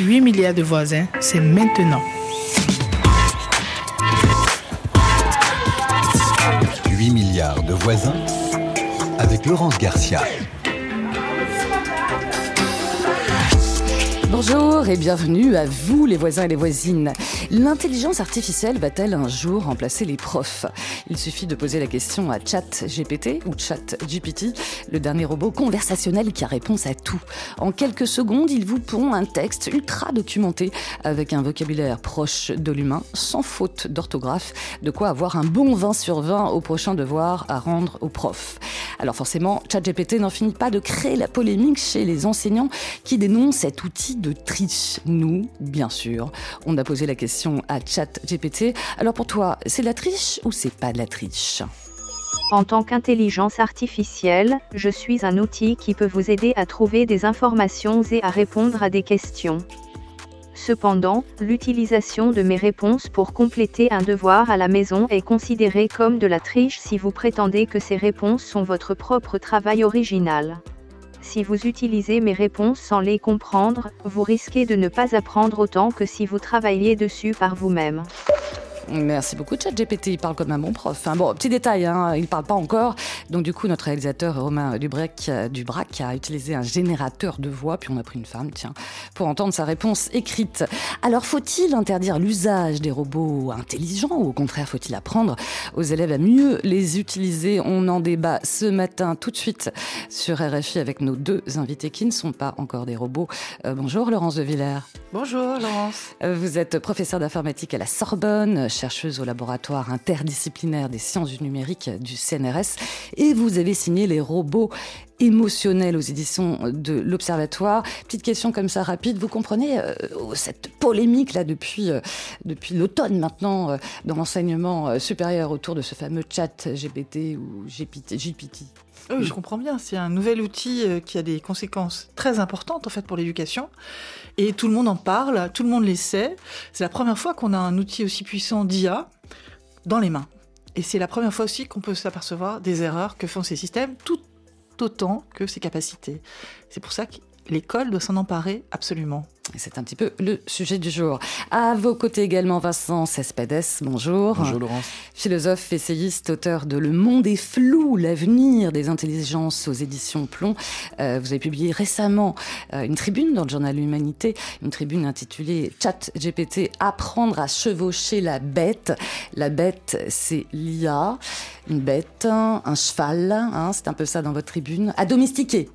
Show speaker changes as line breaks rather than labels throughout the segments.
8 milliards de voisins, c'est maintenant.
8 milliards de voisins avec Laurence Garcia.
Bonjour et bienvenue à vous les voisins et les voisines. L'intelligence artificielle va-t-elle un jour remplacer les profs? Il suffit de poser la question à ChatGPT ou ChatGPT, le dernier robot conversationnel qui a réponse à tout. En quelques secondes, il vous pond un texte ultra documenté avec un vocabulaire proche de l'humain, sans faute d'orthographe, de quoi avoir un bon 20 sur 20 au prochain devoir à rendre aux profs. Alors forcément, ChatGPT n'en finit pas de créer la polémique chez les enseignants qui dénoncent cet outil de triche. Nous, bien sûr, on a posé la question Alors pour toi, c'est la triche ou c'est pas de la triche?
En tant qu'intelligence artificielle, je suis un outil qui peut vous aider à trouver des informations et à répondre à des questions. Cependant, l'utilisation de mes réponses pour compléter un devoir à la maison est considérée comme de la triche si vous prétendez que ces réponses sont votre propre travail original. Si vous utilisez mes réponses sans les comprendre, vous risquez de ne pas apprendre autant que si vous travailliez dessus par vous-même.
Merci beaucoup, ChatGPT. Il parle comme un bon prof. Hein. Bon, petit détail, hein, il ne parle pas encore. Donc, du coup, notre réalisateur Romain Dubrec, Dubrac a utilisé un générateur de voix, puis on a pris une femme, tiens, pour entendre sa réponse écrite. Alors, faut-il interdire l'usage des robots intelligents ou au contraire, faut-il apprendre aux élèves à mieux les utiliser? On en débat ce matin tout de suite sur RFI avec nos deux invités qui ne sont pas encore des robots. Euh, bonjour, Laurence de Villers.
Bonjour, Laurence.
Euh, vous êtes professeur d'informatique à la Sorbonne chercheuse au laboratoire interdisciplinaire des sciences du numérique du CNRS, et vous avez signé Les robots émotionnels aux éditions de l'Observatoire. Petite question comme ça rapide, vous comprenez euh, cette polémique là depuis, euh, depuis l'automne maintenant euh, dans l'enseignement supérieur autour de ce fameux chat GPT ou GPT, GPT
oui, je comprends bien. C'est un nouvel outil qui a des conséquences très importantes en fait pour l'éducation. Et tout le monde en parle, tout le monde les sait. C'est la première fois qu'on a un outil aussi puissant d'IA dans les mains. Et c'est la première fois aussi qu'on peut s'apercevoir des erreurs que font ces systèmes, tout autant que ses capacités. C'est pour ça que l'école doit s'en emparer absolument.
C'est un petit peu le sujet du jour. À vos côtés également, Vincent Cespedes, bonjour.
Bonjour Laurence.
Philosophe, essayiste, auteur de Le monde est flou, l'avenir des intelligences aux éditions Plomb. Euh, vous avez publié récemment euh, une tribune dans le journal L'Humanité, une tribune intitulée Chat GPT, apprendre à chevaucher la bête. La bête, c'est l'IA, une bête, un cheval, hein, c'est un peu ça dans votre tribune, à domestiquer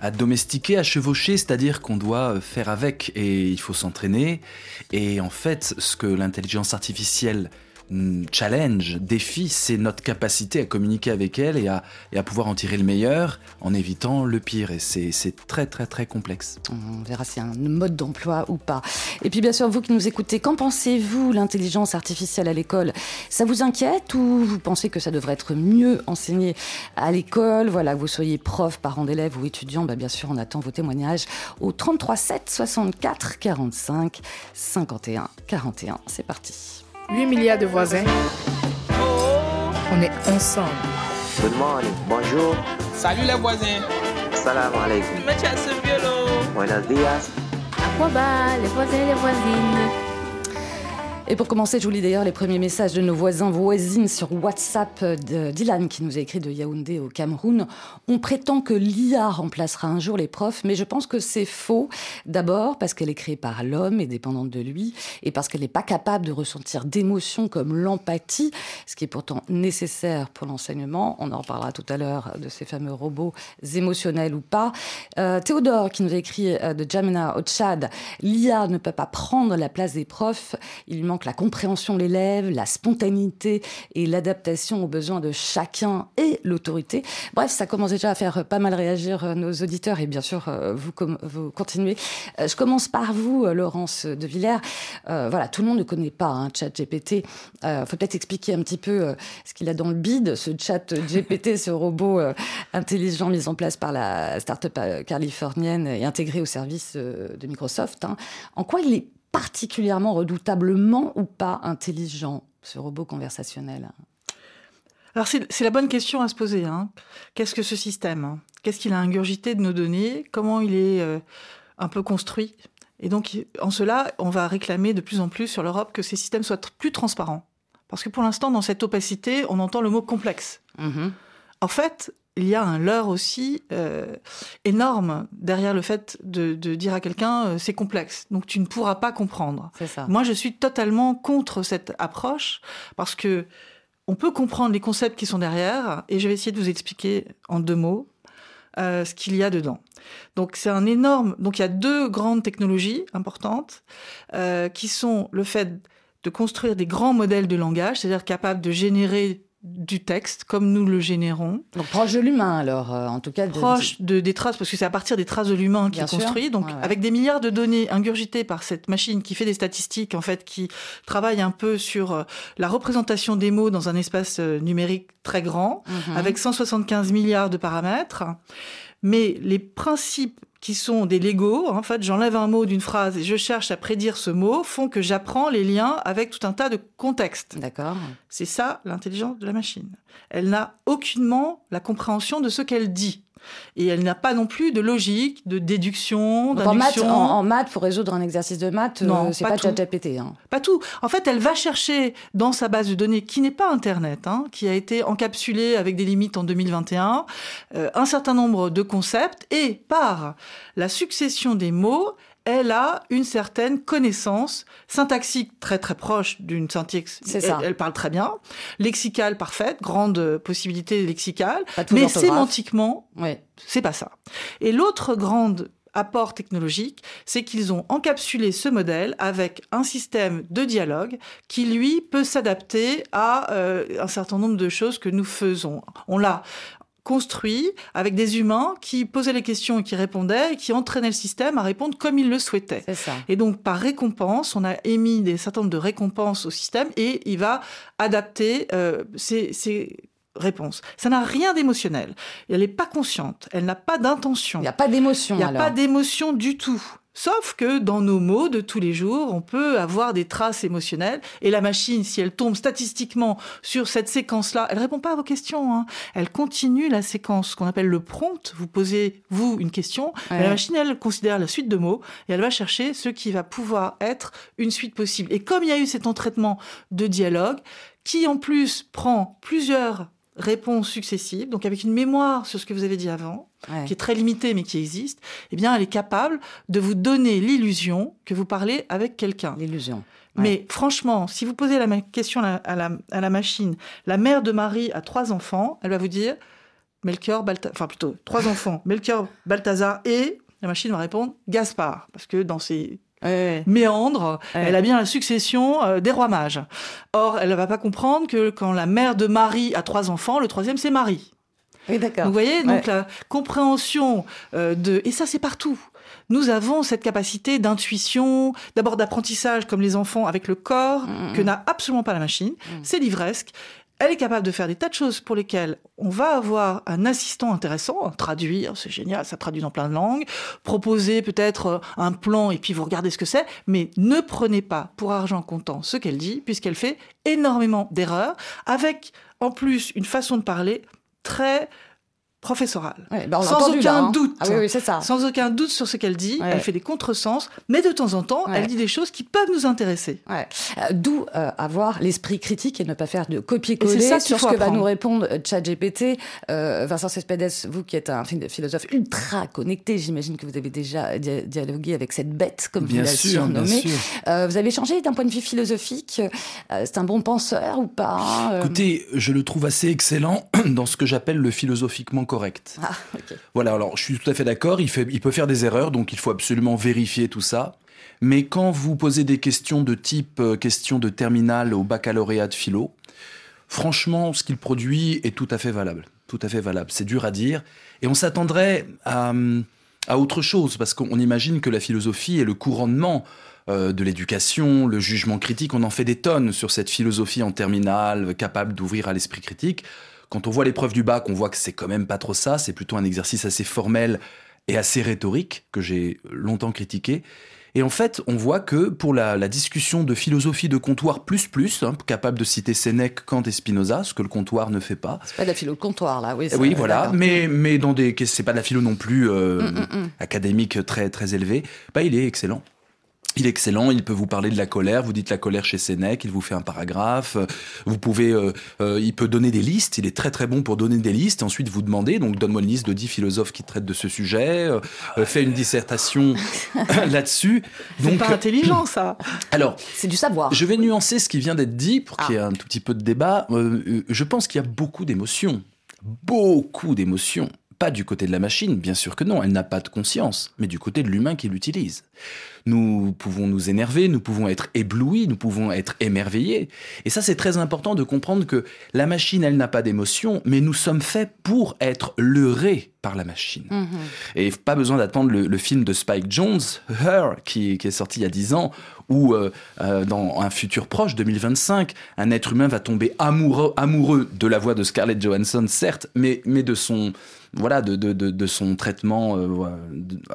à domestiquer, à chevaucher, c'est-à-dire qu'on doit faire avec et il faut s'entraîner. Et en fait, ce que l'intelligence artificielle challenge, défi, c'est notre capacité à communiquer avec elle et à, et à, pouvoir en tirer le meilleur en évitant le pire. Et c'est très très très complexe.
On verra si a un mode d'emploi ou pas. Et puis bien sûr, vous qui nous écoutez, qu'en pensez-vous l'intelligence artificielle à l'école? Ça vous inquiète ou vous pensez que ça devrait être mieux enseigné à l'école? Voilà, vous soyez prof, parent d'élèves ou étudiant, bah bien sûr, on attend vos témoignages au 33 7 64 45 51 41. C'est parti.
8 milliards de voisins. On est ensemble.
Good morning. Bonjour.
Salut les voisins.
Salam alaikum. Buenos días.
Aquaba, les voisins et les voisines?
Et pour commencer, je vous lis d'ailleurs les premiers messages de nos voisins, voisines sur WhatsApp Dylan qui nous a écrit de Yaoundé au Cameroun. On prétend que l'IA remplacera un jour les profs, mais je pense que c'est faux. D'abord parce qu'elle est créée par l'homme et dépendante de lui, et parce qu'elle n'est pas capable de ressentir d'émotions comme l'empathie, ce qui est pourtant nécessaire pour l'enseignement. On en reparlera tout à l'heure de ces fameux robots émotionnels ou pas. Euh, Théodore qui nous a écrit euh, de Jamina au Tchad, l'IA ne peut pas prendre la place des profs. Il lui manque la compréhension de l'élève, la spontanéité et l'adaptation aux besoins de chacun et l'autorité. Bref, ça commence déjà à faire pas mal réagir euh, nos auditeurs et bien sûr, euh, vous, vous continuez. Euh, je commence par vous, Laurence de Villers. voilà, tout le monde ne connaît pas un hein, chat GPT. Il faut peut-être expliquer un petit peu ce qu'il a dans le bide, ce chat GPT, ce robot intelligent mis en place par la start-up californienne et intégré au service de Microsoft. Hein. En quoi il est particulièrement redoutablement ou pas intelligent, ce robot conversationnel?
Alors c'est la bonne question à se poser. Hein. Qu'est-ce que ce système Qu'est-ce qu'il a ingurgité de nos données? Comment il est euh, un peu construit? Et donc, en cela, on va réclamer de plus en plus sur l'Europe que ces systèmes soient plus transparents. Parce que pour l'instant, dans cette opacité, on entend le mot complexe.
Mhm.
En fait, il y a un leurre aussi euh, énorme derrière le fait de, dire à quelqu'un euh, c'est complexe, donc tu ne pourras pas comprendre.
Ça.
Moi, je suis totalement contre cette approche parce que on peut comprendre les concepts qui sont derrière, et je vais essayer de vous expliquer en deux mots euh, ce qu'il y a dedans. Donc c'est un énorme. Donc il y a deux grandes technologies importantes qui sont le fait de construire des grands modèles de langage, c'est-à-dire capables de générer du texte comme nous le générons.
Donc proche de l'humain alors, euh, en tout cas.
proche de, des traces, parce que c'est à partir des traces de l'humain qui est construit. Donc avec des milliards de données ingurgitées par cette machine qui fait des statistiques, en fait, qui travaille un peu sur euh, la représentation des mots dans un espace euh, numérique très grand, mhm. avec 175 milliards de paramètres. Mais les principes qui sont des Legos. En fait, j'enlève un mot d'une phrase et je cherche à prédire ce mot, font que j'apprends les liens avec tout un tas de contextes.
D'accord.
C'est ça l'intelligence de la machine. Elle n'a aucunement la compréhension de ce qu'elle dit. Et elle n'a pas non plus de logique, de déduction, d'induction.
En, en, maths, pour résoudre un exercice de maths, euh, c'est pas, pas ChatGPT. Hein.
Pas tout. En fait, elle va chercher dans sa base de données, qui n'est pas Internet, hein, qui a été encapsulée avec des limites en 2021, euh, un certain nombre de concepts, et par la succession des mots, elle a une certaine connaissance syntaxique très très proche d'une syntaxe.
C'est ça.
Elle, parle très bien. Lexicale parfaite, grande possibilité lexicale. Mais sémantiquement,
ouais.
c'est pas ça. Et l'autre grande apport technologique, c'est qu'ils ont encapsulé ce modèle avec un système de dialogue qui, lui, peut s'adapter à euh, un certain nombre de choses que nous faisons. On l'a construit avec des humains qui posaient les questions et qui répondaient et qui entraînaient le système à répondre comme il le souhaitait. Et donc, par récompense, on a émis des certain nombre de récompenses au système et il va adapter euh, ces, réponses. Ça n'a rien d'émotionnel. Elle n'est pas consciente. Elle n'a pas d'intention.
Il n'y a pas d'émotion.
Il n'y a pas d'émotion du tout. Sauf que dans nos mots de tous les jours, on peut avoir des traces émotionnelles. Et la machine, si elle tombe statistiquement sur cette séquence-là, elle répond pas à vos questions. Hein. Elle continue la séquence qu'on appelle le prompt. Vous posez, vous, une question. Et la machine, elle considère la suite de mots et elle va chercher ce qui va pouvoir être une suite possible. Et comme il y a eu cet entraînement de dialogue, qui en plus prend plusieurs réponses successives, donc avec une mémoire sur ce que vous avez dit avant, qui est très limitée mais qui existe, eh bien, elle est capable de vous donner l'illusion que vous parlez avec quelqu'un.
L'illusion.
Mais franchement, si vous posez la question à la, à la, machine, la mère de Marie a trois enfants, elle va vous dire Melchior, Balthazar, enfin plutôt trois enfants, Melchior, Balthazar et la machine va répondre Gaspard, parce que dans ces méandre, elle a bien la succession euh, des rois mages. Or, elle ne va pas comprendre que quand la mère de Marie a trois enfants, le troisième c'est Marie.
Oui, d'accord.
Vous voyez, donc la compréhension euh, de... Et ça, c'est partout. Nous avons cette capacité d'intuition, d'abord d'apprentissage comme les enfants avec le corps, mm, mm, que n'a absolument pas la machine. C'est livresque. Elle est capable de faire des tas de choses pour lesquelles on va avoir un assistant intéressant, traduire, c'est génial, ça traduit dans plein de langues, proposer peut-être euh, un plan et puis vous regardez ce que c'est, mais ne prenez pas pour argent comptant ce qu'elle dit, puisqu'elle fait énormément d'erreurs, avec en plus une façon de parler très professorale.
Bah,
sans aucun
hein.
doute.
Ah oui, c'est ça.
Sans aucun doute sur ce qu'elle dit. Elle fait des contresens, mais de temps en temps, elle dit des choses qui peuvent nous intéresser.
Euh, d'où euh, avoir l'esprit critique et ne pas faire de copier-coller sur ce que va nous répondre euh, ChatGPT. Vincent Cespedes, vous qui êtes un philosophe ultra connecté, j'imagine que vous avez déjà dialogué avec cette bête, comme
bien
vous
l'avez surnommée.
vous avez changé d'un point de vue philosophique. c'est un bon penseur ou pas
Écoutez, je le trouve assez excellent dans ce que j'appelle le philosophiquement correct.
Ah,
voilà, alors je suis tout à fait d'accord, il, il peut faire des erreurs, donc il faut absolument vérifier tout ça. Mais quand vous posez des questions de type euh, question de terminale au baccalauréat de philo, franchement, ce qu'il produit est tout à fait valable. Tout à fait valable. C'est dur à dire. Et on s'attendrait à, à, autre chose, parce qu'on imagine que la philosophie est le couronnement euh, de l'éducation, le jugement critique. On en fait des tonnes sur cette philosophie en terminale, capable d'ouvrir à l'esprit critique. Quand on voit l'épreuve du bac, on voit que c'est quand même pas trop ça, c'est plutôt un exercice assez formel et assez rhétorique que j'ai longtemps critiqué. Et en fait, on voit que pour la, discussion de philosophie de comptoir plus plus, hein, capable de citer Sénèque, Kant et Spinoza, ce que le comptoir ne fait pas.
C'est pas de la philo comptoir là, oui.
Oui, voilà. Mais mais dans des, c'est pas de la philo non plus euh, mm, mm, mm. académique très très élevée. Bah, il est excellent. Il est excellent, il peut vous parler de la colère, vous dites la colère chez Sénèque, il vous fait un paragraphe, vous pouvez, euh, euh, il peut donner des listes, il est très très bon pour donner des listes, ensuite vous demandez, donc donne-moi une liste de 10 philosophes qui traitent de ce sujet, euh, fait une dissertation là-dessus.
C'est pas intelligent ça
Alors,
c'est du savoir.
Je vais nuancer ce qui vient d'être dit pour qu'il y ait un tout petit peu de débat. je pense qu'il y a beaucoup d'émotions, beaucoup d'émotions pas du côté de la machine, bien sûr que non, elle n'a pas de conscience, mais du côté de l'humain qui l'utilise. Nous pouvons nous énerver, nous pouvons être éblouis, nous pouvons être émerveillés. Et ça, c'est très important de comprendre que la machine, elle n'a pas d'émotion, mais nous sommes faits pour être leurrés par la machine. Mhm. Et pas besoin d'attendre le, film de Spike Jones, Her, qui, est sorti il y a 10 ans, où euh, euh, dans un futur proche, 2025, un être humain va tomber amoureux, amoureux de la voix de Scarlett Johansson, certes, mais, mais de son voilà de, de, de, son traitement euh,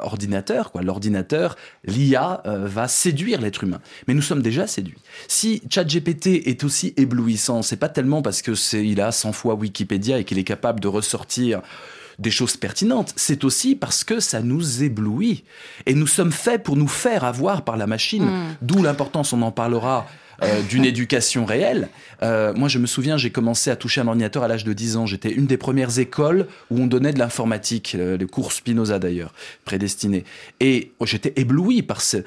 ordinateur quoi. L'ordinateur l'IA euh, va séduire l'être humain. Mais nous sommes déjà séduits. Si ChatGPT est aussi éblouissant c'est pas tellement parce que c'est il a 100 fois Wikipédia et qu'il est capable de ressortir des choses pertinentes, c'est aussi parce que ça nous éblouit. Et nous sommes faits pour nous faire avoir par la machine, hmm. d'où l'importance, on en parlera, euh, d'une éducation réelle. Euh, moi, je me souviens, j'ai commencé à toucher un ordinateur à l'âge de 10 ans. J'étais une des premières écoles où on donnait de l'informatique, euh, le cours Spinoza d'ailleurs, prédestiné. Et j'étais ébloui par ce,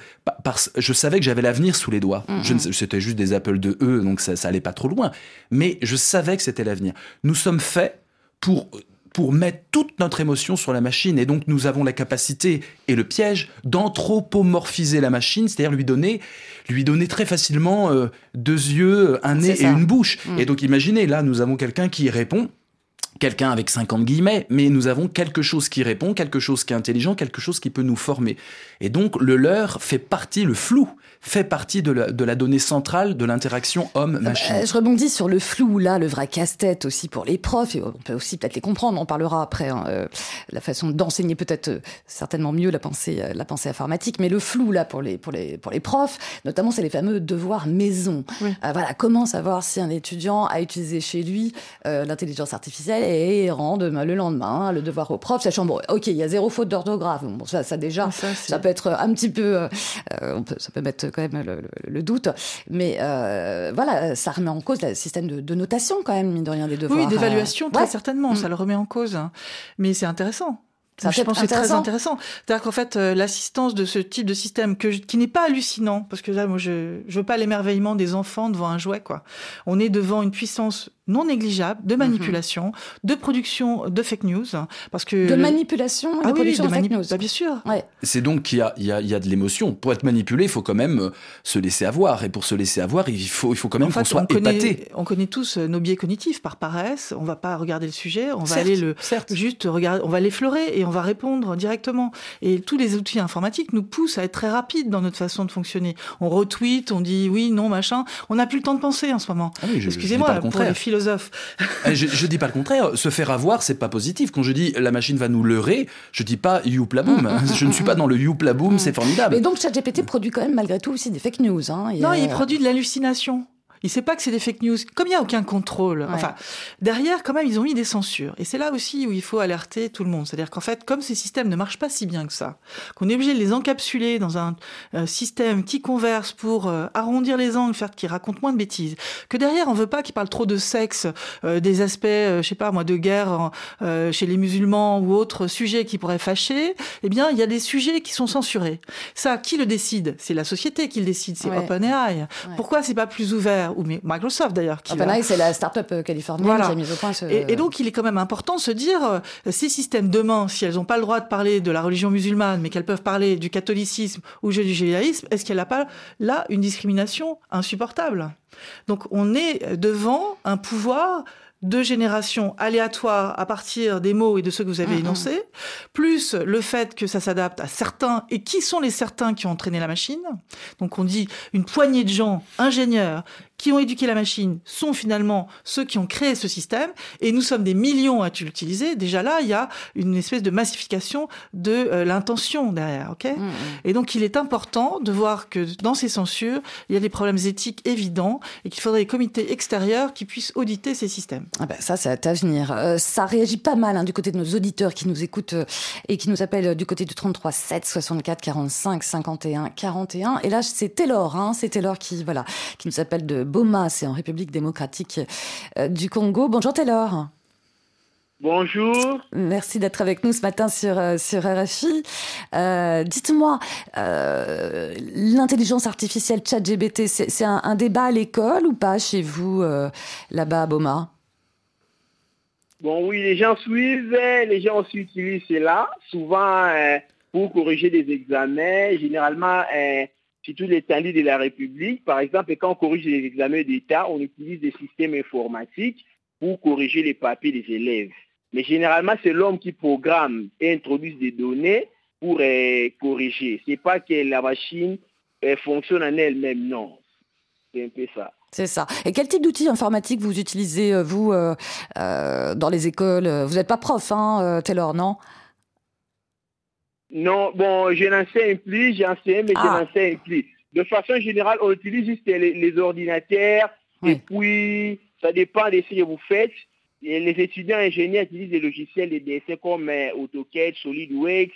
par, je savais que j'avais l'avenir sous les doigts. Mm-hmm. C'était juste des Apple de E, donc ça, ça allait pas trop loin. Mais je savais que c'était l'avenir. Nous sommes faits pour pour mettre toute notre émotion sur la machine. Et donc, nous avons la capacité et le piège d'anthropomorphiser la machine, c'est-à-dire lui donner, lui donner très facilement euh, deux yeux, un nez et une bouche. Mm. Et donc, imaginez, là, nous avons quelqu'un qui répond quelqu'un avec 50 guillemets, mais nous avons quelque chose qui répond, quelque chose qui est intelligent, quelque chose qui peut nous former. Et donc le leur fait partie, le flou fait partie de la, de la donnée centrale de l'interaction homme-machine.
Euh, je rebondis sur le flou, là, le vrai casse-tête aussi pour les profs, et on peut aussi peut-être les comprendre, on parlera après, hein, euh, la façon d'enseigner peut-être euh, certainement mieux la pensée, la pensée informatique, mais le flou, là, pour les, pour les, pour les profs, notamment, c'est les fameux devoirs maison. voilà, comment savoir si un étudiant a utilisé chez lui l'intelligence artificielle et rend le lendemain le devoir au prof, sachant, bon, ok, il y a zéro faute d'orthographe, bon, ça, ça déjà, ça, peut être un petit peu, on peut, ça peut mettre quand même le, doute. Mais euh, voilà, ça remet en cause le système de, notation quand même, mine de rien, des devoirs.
Oui, d'évaluation, très certainement, ça mm. le remet en cause. Mais c'est intéressant. Ça je pense que c'est très intéressant. C'est-à-dire qu'en fait, euh, l'assistance de ce type de système que qui n'est pas hallucinant, parce que là, moi, je je veux pas l'émerveillement des enfants devant un jouet, quoi. On est devant une puissance non négligeable de mhm. manipulation, de production de fake news, parce que
de manipulation,
ah
de production de fake news.
Bah, bien sûr.
Ouais.
C'est donc qu'il y a, il y, a, il y a de l'émotion. Pour être manipulé, il faut quand même euh, se laisser avoir, et pour se laisser avoir, il faut, il faut quand même qu'on soit
on
épaté.
Connaît, on connaît tous euh, nos biais cognitifs par paresse. On va pas regarder le sujet, on va aller le
certes.
juste regarder, on va l'effleurer et on va répondre directement. Et tous les outils informatiques nous poussent à être très rapides dans notre façon de fonctionner. On retweet, on dit oui, non, machin. On n'a plus le temps de penser en ce moment.
Ah
Excusez-moi, pour les philosophes.
Eh, je, je dis pas le contraire. Se faire avoir, c'est pas positif. Quand je dis la machine va nous leurrer, je dis pas youpla boom. Mm, mm, je ne suis pas dans le youpla boom, mm. c'est formidable.
Mais donc ChatGPT produit quand même malgré tout aussi des fake news. Hein.
non, il produit de l'hallucination. Il sait pas que c'est des fake news. Comme il n'y a aucun contrôle, enfin, derrière, quand même, ils ont mis des censures. Et c'est là aussi où il faut alerter tout le monde. C'est-à-dire qu'en fait, comme ces systèmes ne marchent pas si bien que ça, qu'on est obligé de les encapsuler dans un euh, système qui converse pour euh, arrondir les angles, faire qu'ils racontent moins de bêtises, que derrière, on veut pas qu'ils parlent trop de sexe, euh, des aspects, je sais pas moi, de guerre chez les musulmans ou autres sujets qui pourraient fâcher, eh bien, il y a des sujets qui sont censurés. Ça, qui le décide? C'est la société qui le décide, c'est OpenAI. Pourquoi c'est pas plus ouvert? Ou Microsoft d'ailleurs.
OpenAI, c'est la start-up euh, californienne qui a mis au point ce...
et, donc, il est quand même important de se dire, euh, ces systèmes demain, si elles n'ont pas le droit de parler de la religion musulmane, mais qu'elles peuvent parler du catholicisme ou du judaïsme, est-ce qu'elle n'a pas là une discrimination insupportable? Donc, on est devant un pouvoir de génération aléatoire à partir des mots et de ceux que vous avez énoncés, plus le fait que ça s'adapte à certains, et qui sont les certains qui ont entraîné la machine. Donc on dit une poignée de gens, ingénieurs, qui ont éduqué la machine sont finalement ceux qui ont créé ce système, et nous sommes des millions à l'utiliser. Déjà là, il y a une espèce de massification de euh, l'intention derrière, ok? Mmh, mmh. Et donc, il est important de voir que dans ces censures, il y a des problèmes éthiques évidents et qu'il faudrait des comités extérieurs qui puissent auditer ces systèmes.
Ah ben ça, c'est à venir. Euh, ça réagit pas mal hein, du côté de nos auditeurs qui nous écoutent euh, et qui nous appellent du côté du 33 7 64 45 51 41. Et là, c'est Taylor, hein, c'est Taylor qui voilà, qui nous appelle de Boma, c'est en République démocratique euh, du Congo. Bonjour Taylor.
Bonjour.
Merci d'être avec nous ce matin sur, euh, sur RFI. Euh, dites-moi, l'intelligence artificielle ChatGPT, c'est un, un, débat à l'école ou pas chez vous, là-bas à Boma?
Bon, oui, les gens suivent, les gens aussi utilisent cela, souvent pour corriger des examens, généralement surtout les talents de la République. Par exemple, quand on corrige les examens d'État, on utilise des systèmes informatiques pour corriger les papiers des élèves. Mais généralement, c'est l'homme qui programme et introduit des données pour euh, corriger. Ce n'est pas que la machine euh, fonctionne en elle-même, non. C'est un peu ça.
C'est ça. Et quel type d'outils informatiques vous utilisez, euh, vous, dans les écoles? Vous n'êtes pas prof, hein, Taylor, non?
Non, bon, je n'enseigne plus, j'enseigne, mais je ah. n'enseigne plus. De façon générale, on utilise juste les, ordinateurs, et puis ça dépend de ce que vous faites. les étudiants ingénieurs utilisent des logiciels de dessin comme euh, AutoCAD, SolidWorks.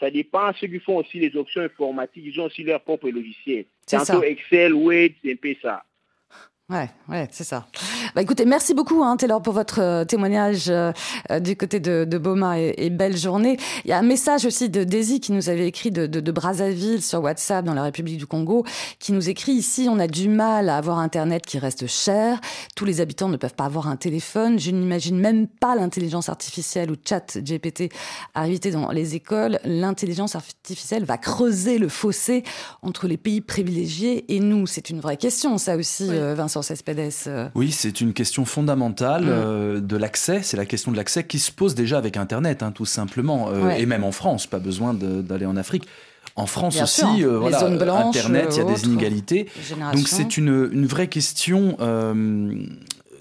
Ça dépend. Ceux qui font aussi les options informatiques, ils ont aussi leur propre logiciel. Tantôt Excel, Word, c'est un peu ça.
Ouais, ouais, c'est ça. Bah, écoutez, merci beaucoup, hein, Taylor, pour votre euh, témoignage euh, euh, du côté de, de Boma et, belle journée. Il y a un message aussi de Daisy qui nous avait écrit de, de, de, Brazzaville sur WhatsApp dans la République du Congo, qui nous écrit ici on a du mal à avoir Internet qui reste cher. Tous les habitants ne peuvent pas avoir un téléphone. Je n'imagine même pas l'intelligence artificielle ou chat GPT arriver dans les écoles. L'intelligence artificielle va creuser le fossé entre les pays privilégiés et nous. C'est une vraie question, ça aussi, Vincent.
Euh. Oui, c'est une question fondamentale mm. euh, de l'accès. C'est la question de l'accès qui se pose déjà avec Internet, hein, tout simplement. Euh, et même en France, pas besoin d'aller en Afrique. En France aussi, Internet, il y a des inégalités. Donc c'est une, une, vraie question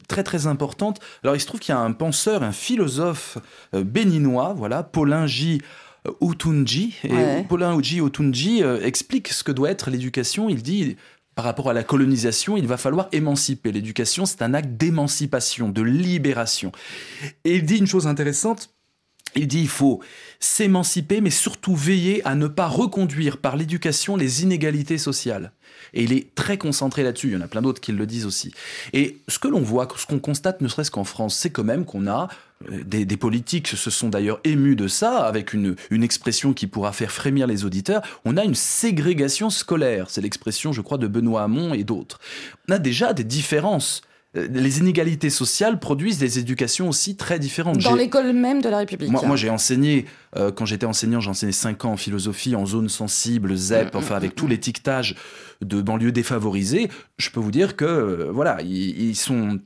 très très importante. Alors il se trouve qu'il y a un penseur, un philosophe béninois, voilà, Paulin J. Otunji. Et Paulin J. Otunji explique ce que doit être l'éducation. Il dit par rapport à la colonisation, il va falloir émanciper. L'éducation, c'est un acte d'émancipation, de libération. Et il dit une chose intéressante, il dit il faut s'émanciper, mais surtout veiller à ne pas reconduire par l'éducation les inégalités sociales. Et il est très concentré là-dessus. Il y en a plein d'autres qui le disent aussi. Et ce que l'on voit, ce qu'on constate, ne serait-ce qu'en France, c'est quand même qu'on a euh, des, politiques se sont d'ailleurs émus de ça, avec une, une expression qui pourra faire frémir les auditeurs. On a une ségrégation scolaire. C'est l'expression, je crois, de Benoît Hamon et d'autres. On a déjà des différences les inégalités sociales produisent des éducations aussi très différentes.
Dans l'école même de la République.
Moi, j'ai enseigné, euh, quand j'étais enseignant, j'ai enseigné 5 ans en philosophie, en zone sensible, ZEP, mm, enfin mm, avec mm, tout l'étiquetage de banlieues défavorisées. Je peux vous dire que, euh, voilà, ils, sont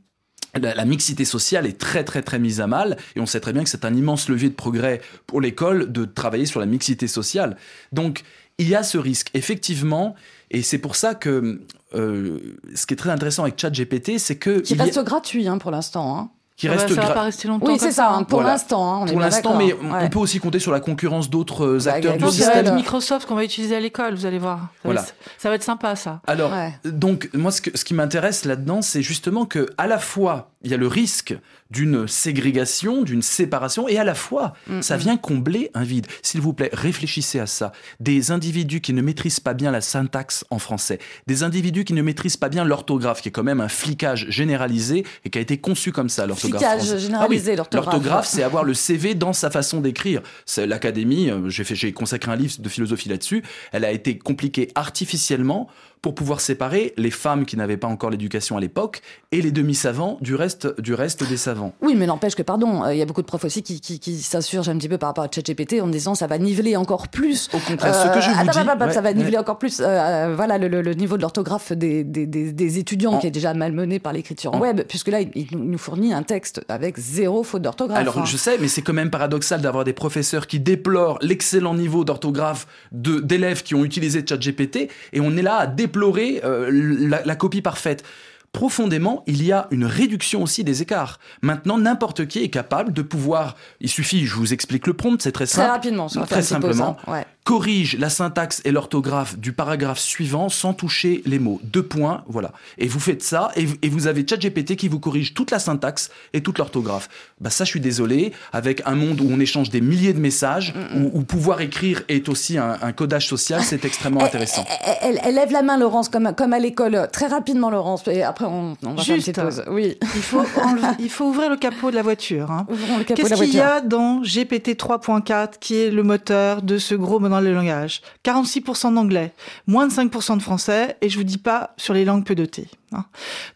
la, mixité sociale est très très très mise à mal et on sait très bien que c'est un immense levier de progrès pour l'école de travailler sur la mixité sociale. Donc il y a ce risque, effectivement, et c'est pour ça que euh, ce qui est très intéressant avec ChatGPT, c'est que...
Qui reste gratuit hein, pour l'instant. Hein.
Qui reste ça va pas rester longtemps.
Oui, c'est ça, hein, pour l'instant.
pour l'instant, mais on peut aussi compter sur la concurrence d'autres euh, bah, acteurs du système.
Être Microsoft qu'on va utiliser à l'école, vous allez voir. Ça, voilà. va être, ça va être sympa, ça.
Alors, donc, moi, ce, ce qui m'intéresse là-dedans, c'est justement que à la fois, il y a le risque d'une ségrégation, d'une séparation, et à la fois, mm, ça mm. vient combler un vide. S'il vous plaît, réfléchissez à ça. Des individus qui ne maîtrisent pas bien la syntaxe en français, des individus qui ne maîtrisent pas bien l'orthographe, qui est quand même un flicage généralisé et qui a été conçu comme ça, l'orthographe.
Flicage généralisé, ah l'orthographe.
L'orthographe, c'est avoir le CV dans sa façon d'écrire. C'est l'académie, euh, j'ai consacré un livre de philosophie là-dessus, elle a été compliquée artificiellement pour pouvoir séparer les femmes qui n'avaient pas encore l'éducation à l'époque et les demi-savants du reste, du reste des savants.
Oui, mais n'empêche que, pardon, euh, il y a beaucoup de profs aussi qui, qui, qui s'insurgent un petit peu par rapport à ChatGPT en disant ça va niveler encore plus.
Au contraire, ce que je vous dis.
ça va niveler encore plus euh, euh, voilà, le, niveau de l'orthographe des, des, des, étudiants qui est déjà malmené par l'écriture web, puisque là, il, nous fournit un texte avec zéro faute d'orthographe.
Alors,
hein.
je sais, mais c'est quand même paradoxal d'avoir des professeurs qui déplorent l'excellent niveau d'orthographe d'élèves qui ont utilisé ChatGPT et on est là à déplorer la, copie parfaite. Profondément, il y a une réduction aussi des écarts. Maintenant, n'importe qui est capable de pouvoir, il suffit, je vous explique le prompt, c'est très simple.
Très rapidement,
très simplement. Corrige la syntaxe et l'orthographe du paragraphe suivant sans toucher les mots. Deux points, voilà. Et vous faites ça, et, vous avez ChatGPT qui vous corrige toute la syntaxe et toute l'orthographe. Bah ça, je suis désolé, avec un monde où on échange des milliers de messages, où, pouvoir écrire est aussi un, codage social, c'est extrêmement intéressant.
Elle, lève la main, Laurence, comme, comme à l'école. Très rapidement, Laurence, et après on, va
Juste,
faire une petite pause. Oui.
Il faut, il faut ouvrir le capot de la voiture. Hein. Qu'est-ce qu'il y a dans GPT 3.4, qui est le moteur de ce gros le langage. 46% d'anglais, moins de 5% de français, et je vous dis pas sur les langues peu dotées. Hein.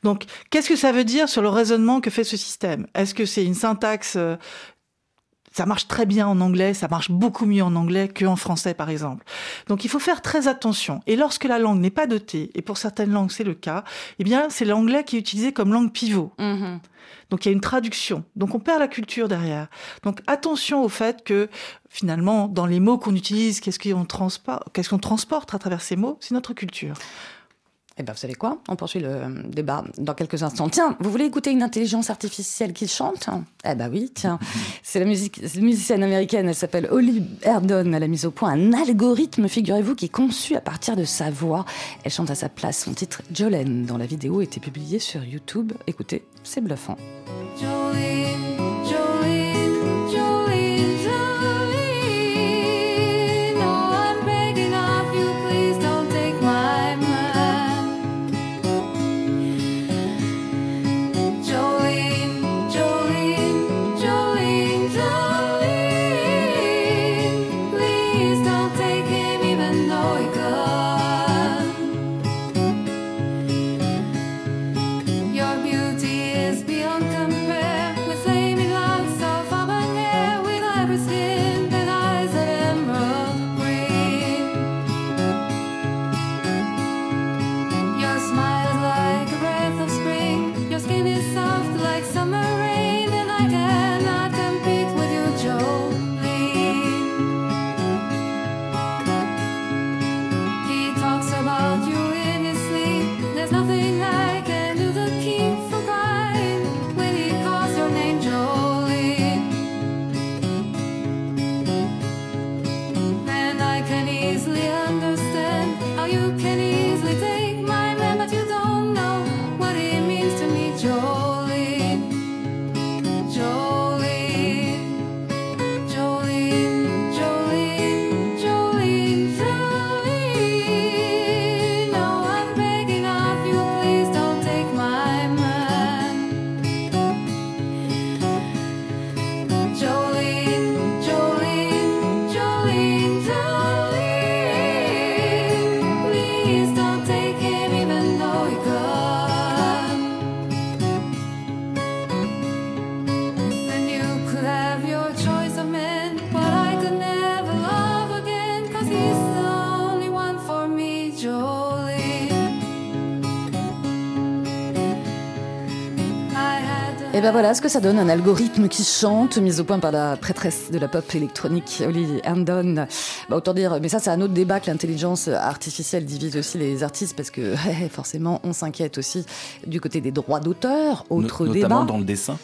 Donc, qu'est-ce que ça veut dire sur le raisonnement que fait ce système? Est-ce que c'est une syntaxe euh, ça marche très bien en anglais, ça marche beaucoup mieux en anglais qu'en français, par exemple. Donc il faut faire très attention. Et lorsque la langue n'est pas dotée, et pour certaines langues c'est le cas, eh bien c'est l'anglais qui est utilisé comme langue pivot. Mm-hmm. Donc il y a une traduction. Donc on perd la culture derrière. Donc attention au fait que finalement, dans les mots qu'on utilise, qu'est-ce qu'on transporte, qu'est-ce qu'on transporte à travers ces mots C'est notre culture.
Eh bien, vous savez quoi? On poursuit le débat dans quelques instants. Tiens, vous voulez écouter une intelligence artificielle qui chante? Eh ben oui, tiens. C'est la musique, musicienne américaine, elle s'appelle Holly Erdon. Elle a mis au point un algorithme, figurez-vous, qui est conçu à partir de sa voix. Elle chante à sa place son titre Jolene, dont la vidéo a été publiée sur YouTube. Écoutez, c'est bluffant. Ben voilà ce que ça donne, un algorithme qui chante, mis au point par la prêtresse de la pop électronique, Olivia Andon. Bah, autant dire, mais ça c'est un autre débat que l'intelligence artificielle divise aussi les artistes, parce que forcément on s'inquiète aussi du côté des droits d'auteur, autre débat.
Notamment dans le dessin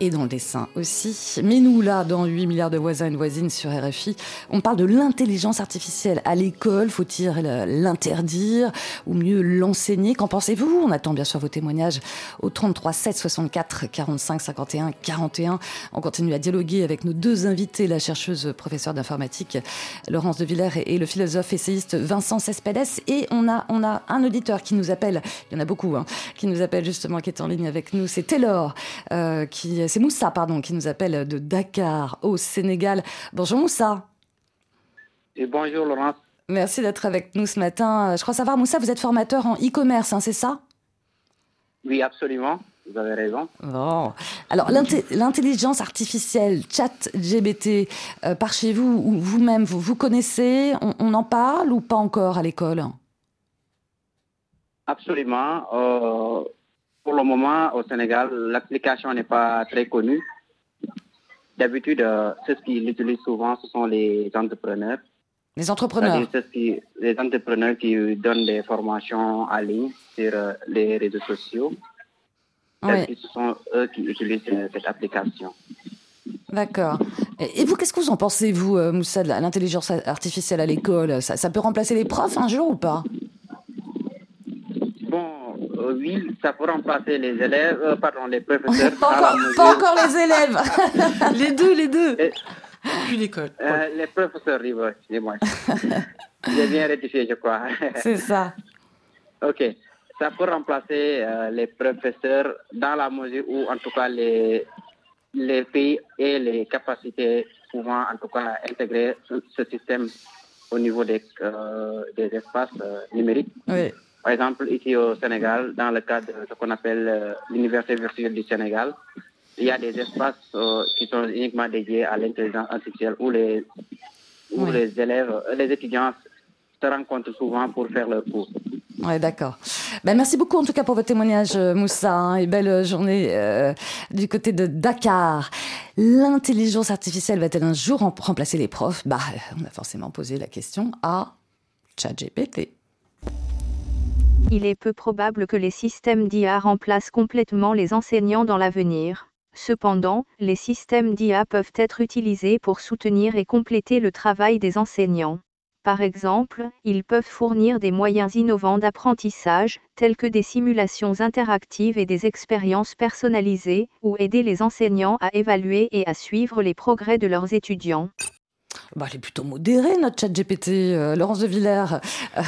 et dans le dessin aussi. Mais nous, là, dans 8 milliards de voisins et voisines sur RFI, on parle de l'intelligence artificielle à l'école. Faut-il l'interdire ou mieux l'enseigner? Qu'en pensez-vous? On attend bien sûr vos témoignages au 33 7 64 45 51 41. On continue à dialoguer avec nos deux invités, la chercheuse professeure d'informatique Laurence de Villers et le philosophe essayiste Vincent Cespedes. Et on a, on a un auditeur qui nous appelle, il y en a beaucoup, hein, qui nous appelle justement, qui est en ligne avec nous. C'est Taylor, euh, qui c'est Moussa, pardon, qui nous appelle de Dakar, au Sénégal. Bonjour Moussa.
Et bonjour Laurence.
Merci d'être avec nous ce matin. Je crois savoir, Moussa, vous êtes formateur en e-commerce, hein, c'est ça?
Oui, absolument. Vous avez raison.
Bon. Alors, l'intelligence artificielle, chat GBT, euh, par chez vous ou vous-même, vous, vous connaissez? On, en parle ou pas encore à l'école?
Absolument. Euh, pour le moment, au Sénégal, l'application n'est pas très connue. D'habitude, euh, ceux qui l'utilisent souvent, ce sont les entrepreneurs.
Les entrepreneurs
Les entrepreneurs qui donnent des formations en ligne sur euh, les réseaux sociaux. ce sont eux qui utilisent cette application.
D'accord. Et vous, qu'est-ce que vous en pensez, vous, Moussa, de l'intelligence artificielle à l'école? Ça, ça, peut remplacer les profs un jour ou pas?
Oui, ça peut remplacer les élèves, pardon, les professeurs.
pas, encore, les élèves
Les deux, les deux Puis l'école.
les professeurs, oui, excusez-moi. J'ai bien rectifié, je crois.
C'est ça.
Ok. Ça peut remplacer euh, les professeurs dans la mesure où, en tout cas, les, les pays et les capacités pouvant, en tout cas, intégrer ce, système au niveau des, euh, des espaces euh, numériques.
Oui.
Par exemple, ici au Sénégal, dans le cadre de ce qu'on appelle l'Université virtuelle du Sénégal, il y a des espaces qui sont uniquement dédiés à l'intelligence artificielle où les, où les élèves, les étudiants se rencontrent souvent pour faire leur cours.
Ouais, d'accord. Ben, merci beaucoup en tout cas pour votre témoignage, euh, Moussa, hein, et belle journée euh, du côté de Dakar. L'intelligence artificielle va-t-elle un jour remplacer les profs? Bah, on a forcément posé la question à ChatGPT.
Il est peu probable que les systèmes d'IA remplacent complètement les enseignants dans l'avenir. Cependant, les systèmes d'IA peuvent être utilisés pour soutenir et compléter le travail des enseignants. Par exemple, ils peuvent fournir des moyens innovants d'apprentissage, tels que des simulations interactives et des expériences personnalisées, ou aider les enseignants à évaluer et à suivre les progrès de leurs étudiants.
Bah, elle est plutôt modérée, notre chat GPT, euh, Laurence de Villers. Euh,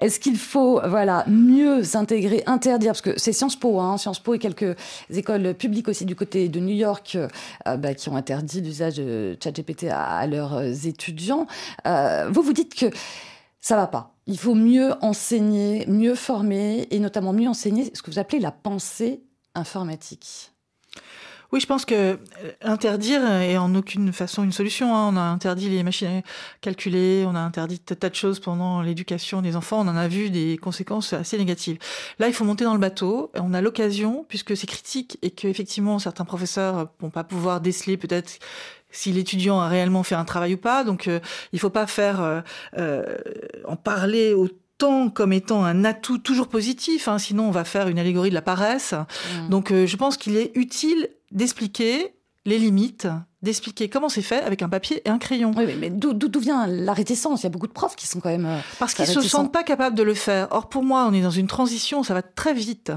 est-ce qu'il faut voilà, mieux s'intégrer, interdire, parce que c'est Sciences Po, hein, Sciences Po et quelques écoles publiques aussi du côté de New York euh, bah, qui ont interdit l'usage de chat GPT à, à leurs étudiants. vous vous dites que ça va pas. Il faut mieux enseigner, mieux former et notamment mieux enseigner ce que vous appelez la pensée informatique.
Oui, je pense que euh, interdire est en aucune façon une solution. Hein. On a interdit les machines à calculer, on a interdit tas de choses pendant l'éducation des enfants. On en a vu des conséquences assez négatives. Là, il faut monter dans le bateau. On a l'occasion, puisque c'est critique et que effectivement certains professeurs vont pas pouvoir déceler peut-être si l'étudiant a réellement fait un travail ou pas. Donc, euh, il faut pas faire euh, euh en parler au comme étant un atout toujours positif, hein, sinon on va faire une allégorie de la paresse. Mmh. Donc euh, je pense qu'il est utile d'expliquer les limites d'expliquer comment c'est fait avec un papier et un crayon.
Oui, mais d'où vient la réticence? Il y a beaucoup de profs qui sont quand même. Euh,
Parce qu'ils se sentent pas capables de le faire. Or, pour moi, on est dans une transition, ça va très vite.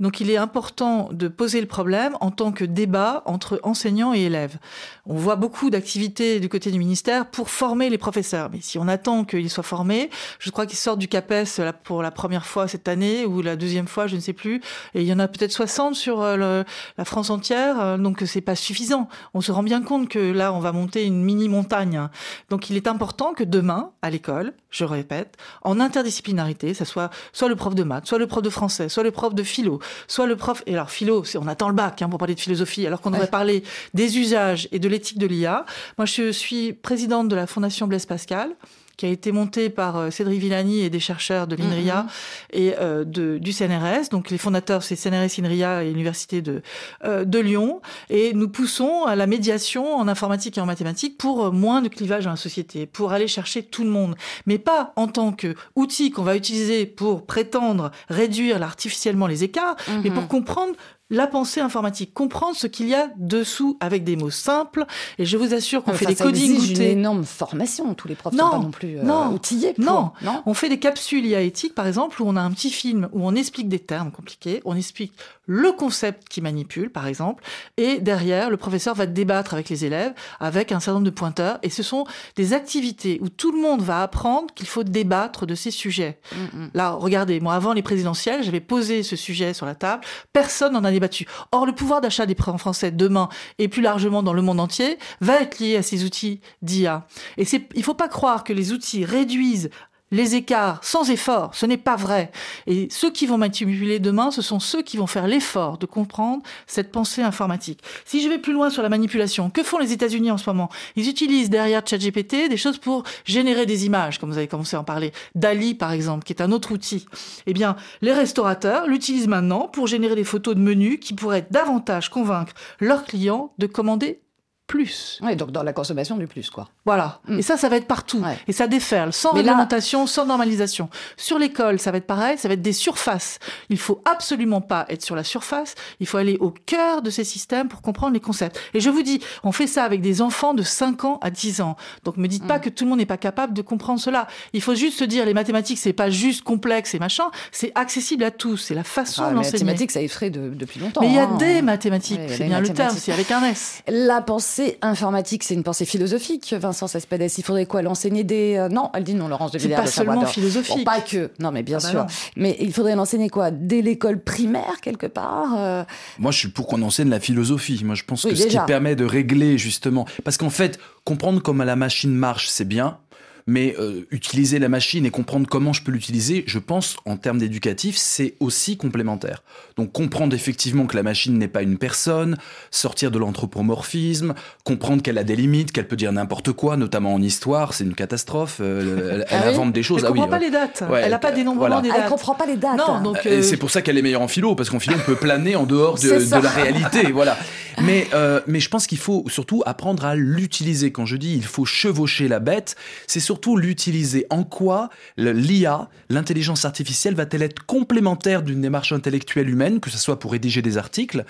Donc, il est important de poser le problème en tant que débat entre enseignants et élèves. On voit beaucoup d'activités du côté du ministère pour former les professeurs. Mais si on attend qu'ils soient formés, je crois qu'ils sortent du CAPES pour la première fois cette année ou la deuxième fois, je ne sais plus. Et il y en a peut-être 60 sur euh, la France entière. Euh, donc, c'est pas suffisant. On se rend bien compte que là, on va monter une mini montagne. Donc, il est important que demain, à l'école, je répète, en interdisciplinarité, ça soit soit le prof de maths, soit le prof de français, soit le prof de philo, soit le prof. Et alors, philo, on attend le bac hein, pour parler de philosophie, alors qu'on devrait parler des usages et de l'éthique de l'IA. Moi, je suis présidente de la Fondation Blaise Pascal qui a été monté par euh, Cédric Villani et des chercheurs de l'INRIA mhm. et euh, de, du CNRS. Donc les fondateurs, c'est CNRS, INRIA et l'Université de, euh, de Lyon. Et nous poussons à la médiation en informatique et en mathématiques pour moins de clivage dans la société, pour aller chercher tout le monde. Mais pas en tant qu'outil qu'on va utiliser pour prétendre réduire artificiellement les écarts, mais pour mhm. comprendre la pensée informatique, comprendre ce qu'il y a dessous avec des mots simples. Et je vous assure qu'on fait des coding
une énorme formation. Tous les profs non, sont pas non plus euh, outillés.
Non. non, on fait des capsules IA éthiques, par exemple, où on a un petit film où on explique des termes compliqués, on explique le concept qui manipule, par exemple, et derrière, le professeur va débattre avec les élèves avec un certain nombre de pointeurs. Et ce sont des activités où tout le monde va apprendre qu'il faut débattre de ces sujets. Mm, mm. Là, regardez, moi, avant les présidentielles, j'avais posé ce sujet sur la table. Personne n'en a débattu. Or, le pouvoir d'achat des prêts en français demain et plus largement dans le monde entier va être lié à ces outils d'IA. Et c'est, il faut pas croire que les outils réduisent les écarts sans effort. Ce n'est pas vrai. Et ceux qui vont manipuler demain, ce sont ceux qui vont faire l'effort de comprendre cette pensée informatique. Si je vais plus loin sur la manipulation, que font les États-Unis en ce moment? Ils utilisent derrière ChatGPT des choses pour générer des images, comme vous avez commencé à en parler. Dali, par exemple, qui est un autre outil. Eh bien, les restaurateurs l'utilisent maintenant pour générer des photos de menus qui pourraient davantage convaincre leurs clients de commander plus.
Oui, donc dans la consommation du plus, quoi.
Voilà.
Mm.
Et ça, ça va être partout.
Ouais.
Et ça déferle, sans
Mais là-
réglementation, sans normalisation. Sur l'école, ça va être pareil, ça va être des surfaces. Il faut absolument pas être sur la surface, il faut aller au cœur de ces systèmes pour comprendre les concepts. Et je vous dis, on fait ça avec des enfants de 5 ans à 10 ans. Donc me dites pas
Mm.
que tout le monde n'est pas capable de comprendre cela. Il faut juste se dire, les mathématiques, c'est pas juste complexe et machin, c'est accessible à tous, c'est la façon
Ah,
de
les mathématiques, ça effraie de- depuis longtemps.
Mais il y a
hein.
des mathématiques,
Ouais,
c'est bien le terme, c'est avec un S.
La pensée informatique, c'est une pensée philosophique, Vincent Cespedes. Il faudrait quoi L'enseigner des. euh, Non, elle dit non, Laurence de
C'est
Villers.
pas
de Saint-Bras
seulement philosophique.
Bon, pas que. Non, mais bien
Ah bah
sûr. Mais il faudrait l'enseigner quoi Dès l'école primaire, quelque part euh,
Moi, je suis pour qu'on enseigne la philosophie. Moi, je pense
Oui,
que ce
déjà.
qui permet de régler, justement. Parce qu'en fait, comprendre comment la machine marche, c'est bien. Mais euh, utiliser la machine et comprendre comment je peux l'utiliser, je pense, en termes d'éducatif, c'est aussi complémentaire. Donc comprendre effectivement que la machine n'est pas une personne, sortir de l'anthropomorphisme, comprendre qu'elle a des limites, qu'elle peut dire n'importe quoi, notamment en histoire, c'est une catastrophe. euh, elle elle
Ah oui
invente des choses.
Elle
ah oui,
comprend pas les dates.
Ouais,
elle n'a pas
euh,
dénombrement
voilà.
des
Ah, elle
dates.
comprend pas les dates.
Non, donc
Et
euh,
c'est pour ça qu'elle est meilleure en philo, parce qu'en philo, on peut planer en dehors de, la réalité. voilà. Mais, euh, mais je pense qu'il faut surtout apprendre à l'utiliser. Quand je dis il faut chevaucher la bête, c'est surtout l'utiliser. En quoi l'IA, l'intelligence artificielle, va-t-elle être complémentaire d'une démarche intellectuelle humaine, que ce soit pour rédiger des articles,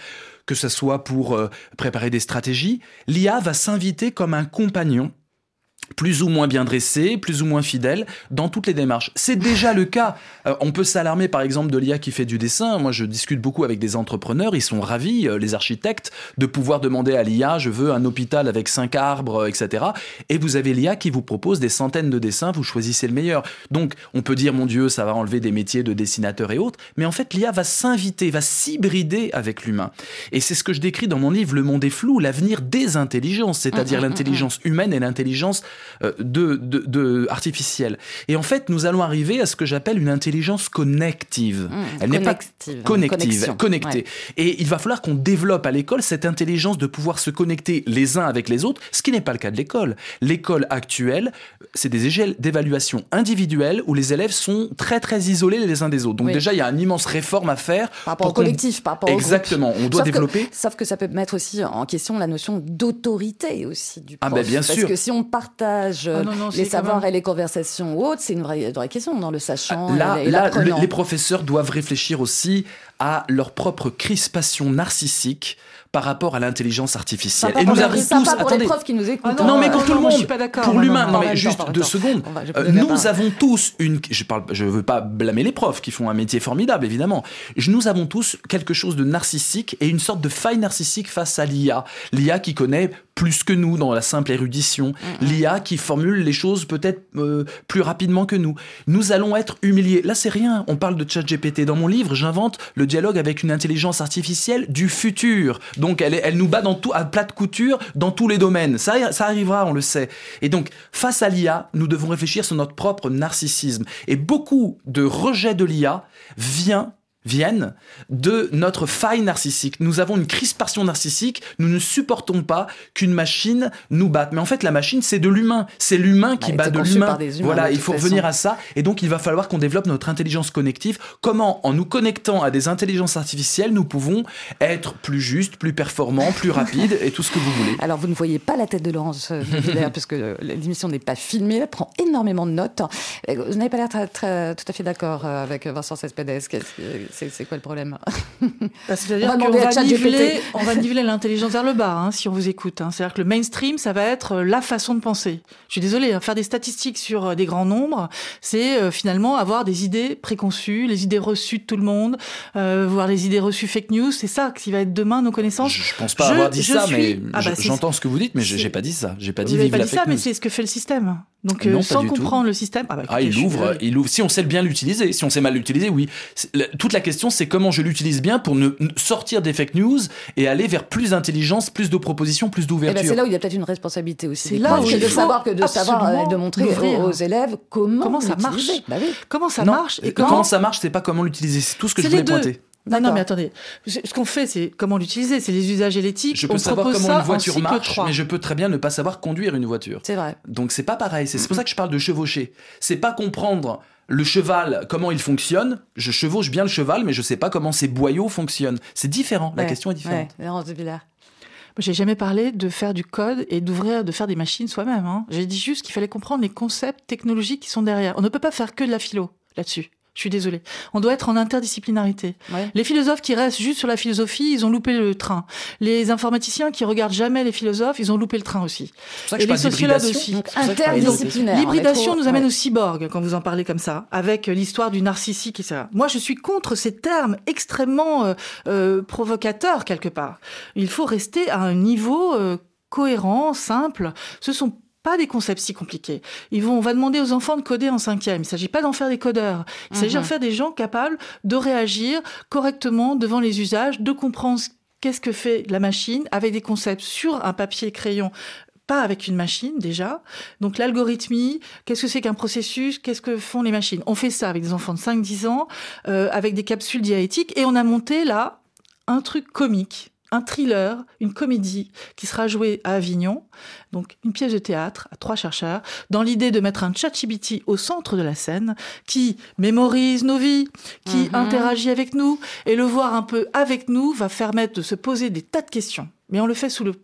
que ce soit pour euh, préparer des stratégies? L'IA va s'inviter comme un compagnon plus ou moins bien dressé, plus ou moins fidèle dans toutes les démarches. C'est déjà le cas. Euh, on peut s'alarmer par exemple de l'IA qui fait du dessin. Moi, je discute beaucoup avec des entrepreneurs. Ils sont ravis, euh, les architectes, de pouvoir demander à l'IA, je veux un hôpital avec cinq arbres, euh, etc. Et vous avez l'IA qui vous propose des centaines de dessins. Vous choisissez le meilleur. Donc, on peut dire, mon Dieu, ça va enlever des métiers de dessinateur et autres. Mais en fait, l'IA va s'inviter, va s'hybrider avec l'humain. Et c'est ce que je décris dans mon livre Le monde est flou, l'avenir des intelligences, c'est-à-dire l'intelligence humaine et l'intelligence de, de, de artificielle. Et en fait, nous allons arriver à ce que j'appelle une intelligence connective.
Mmh,
Elle n'est pas
connective.
connectée.
ouais.
Et il va falloir qu'on développe à l'école cette intelligence de pouvoir se connecter les uns avec les autres, ce qui n'est pas le cas de l'école. L'école actuelle, c'est des échelles d'évaluation individuelles où les élèves sont très très isolés les uns des autres. Donc
Oui.
déjà, il y a une immense réforme à faire.
Par rapport au collectif, par rapport au.
Exactement, on doit
Sauf que-
développer.
sauf que ça peut mettre aussi en question la notion d'autorité aussi du
Ah,
prof.
ben, bien
Parce
sûr.
que si on partage
Ah, non, non,
les savoirs
même-
et les conversations ou autres, c'est une vraie, vraie question dans le sachant
Là,
et
là, le- les professeurs doivent réfléchir aussi à leur propre crispation narcissique par rapport à l'intelligence artificielle. Et nous
sympa
tous.
pour
attendez.
les profs qui nous écoutent.
Ah
non, mais
hein.
pour
non,
tout le
moi, je
monde,
suis pas d'accord.
pour
Non,
l'humain.
non,
Non, mais juste
temps,
deux
temps.
secondes.
Va-
Euh, nous avons tous une. Je parle. Je veux pas blâmer les profs qui font un métier formidable, évidemment. Nous avons tous quelque chose de narcissique et une sorte de faille narcissique face à l'IA. L'IA qui connaît plus que nous dans la simple érudition. L'IA qui formule les choses peut-être euh, plus rapidement que nous. Nous allons être humiliés. Là, c'est rien. On parle de ChatGPT. Dans mon livre, j'invente le dialogue avec une intelligence artificielle du futur. Donc, elle, est- elle nous bat dans tout, à plat de couture dans tous les domaines. Ça, ça arrivera, on le sait. Et donc, face à l'IA, nous devons réfléchir sur notre propre narcissisme. Et beaucoup de rejet de l'IA vient viennent de notre faille narcissique. Nous avons une crispation narcissique, nous ne supportons pas qu'une machine nous batte. Mais en fait, la machine, c'est de l'humain. C'est l'humain qui
elle
bat de l'humain. Voilà, il faut
façon.
revenir à ça. Et donc, il va falloir qu'on développe notre intelligence connective. Comment, en nous connectant à des intelligences artificielles, nous pouvons être plus justes, plus performants, plus rapides et tout ce que vous voulez.
Alors, vous ne voyez pas la tête de Laurence euh, parce que euh, l'émission n'est pas filmée. Elle prend énormément de notes. Euh, Vous n'avez pas l'air tout à fait d'accord euh, avec Vincent Cespedes. C'est c'est quoi le problème?
Bah,
On
C'est-à-dire
va
qu'on va, niveler, on va niveler l'intelligence vers le bas, hein, si on vous écoute. hein. C'est-à-dire que le mainstream, ça va être euh, la façon de penser. Je suis désolée, hein, faire des statistiques sur euh, des grands nombres, c'est euh, finalement avoir des idées préconçues, les idées reçues de tout le monde, euh, voir les idées reçues fake news. C'est ça qui va être demain nos connaissances.
Je, je pense pas
Je-
avoir dit ça,
suis-
mais
Ah bah,
j'entends ce que vous dites, mais j'ai pas dit ça. J'ai pas
Vous
dit
n'avez
vive
pas
la
dit
fake
ça, mais c'est ce que fait le système. Donc,
Non,
euh, sans
tout.
comprendre le système. Ah, bah,
Ah, il ouvre, il ouvre. Si on sait bien l'utiliser, si on sait mal l'utiliser, oui. Toute la question, c'est comment je l'utilise bien pour ne sortir des fake news et aller vers plus d'intelligence, plus de propositions, plus
Eh ben,
d'ouverture.
c'est là où il y a peut-être une responsabilité aussi.
C'est là où
que de
faut
savoir que de savoir et
absolument
de montrer aux, aux élèves comment,
Comment ça marche
Bah oui.
Comment ça
Non,
marche et
comment,
comment
ça marche, c'est pas comment l'utiliser. C'est tout ce que je
les
voulais
deux.
pointer.
Non, mais attendez. Ce qu'on fait, c'est comment l'utiliser. C'est les usages et l'éthique.
Je
On
peux savoir
propose
comment une voiture marche,
3.
mais je peux très bien ne pas savoir conduire une voiture.
C'est vrai.
Donc c'est pas pareil. C'est c'est pour ça que je parle de chevaucher. C'est pas comprendre le cheval, comment il fonctionne. Je chevauche bien le cheval, mais je sais pas comment ses boyaux fonctionnent. C'est différent. La
Ouais,
question est différente.
ouais, Laurence de Villers.
J'ai jamais parlé de faire du code et d'ouvrir, de faire des machines soi-même. Hein. J'ai dit juste qu'il fallait comprendre les concepts technologiques qui sont derrière. On ne peut pas faire que de la philo là-dessus. Je suis désolée. On doit être en interdisciplinarité. Les philosophes qui restent juste sur la philosophie, ils ont loupé le train. Les informaticiens qui regardent jamais les philosophes, ils ont loupé le train aussi.
Et les sociologues aussi.
Interdisciplinaire.
L'hybridation nous amène au cyborg quand vous en parlez comme ça, avec l'histoire du narcissique et ça. Moi, je suis contre ces termes extrêmement euh, euh, provocateurs quelque part. Il faut rester à un niveau euh, cohérent, simple. Ce sont pas des concepts si compliqués. Ils vont, on va demander aux enfants de coder en cinquième. Il s'agit pas d'en faire des codeurs. Il s'agit d'en mhm. faire des gens capables de réagir correctement devant les usages, de comprendre qu'est-ce que fait la machine avec des concepts sur un papier crayon pas avec une machine déjà. Donc l'algorithmie, qu'est-ce que c'est qu'un processus, qu'est-ce que font les machines? On fait ça avec des enfants de 5-10 ans, euh, avec des capsules diaétiques, et on a monté là un truc comique un thriller, une comédie qui sera jouée à Avignon, donc une pièce de théâtre à trois chercheurs, dans l'idée de mettre un ChatGPT au centre de la scène, qui mémorise nos vies, qui mhm. interagit avec nous, et le voir un peu avec nous va permettre de se poser des tas de questions. Mais on le fait sous le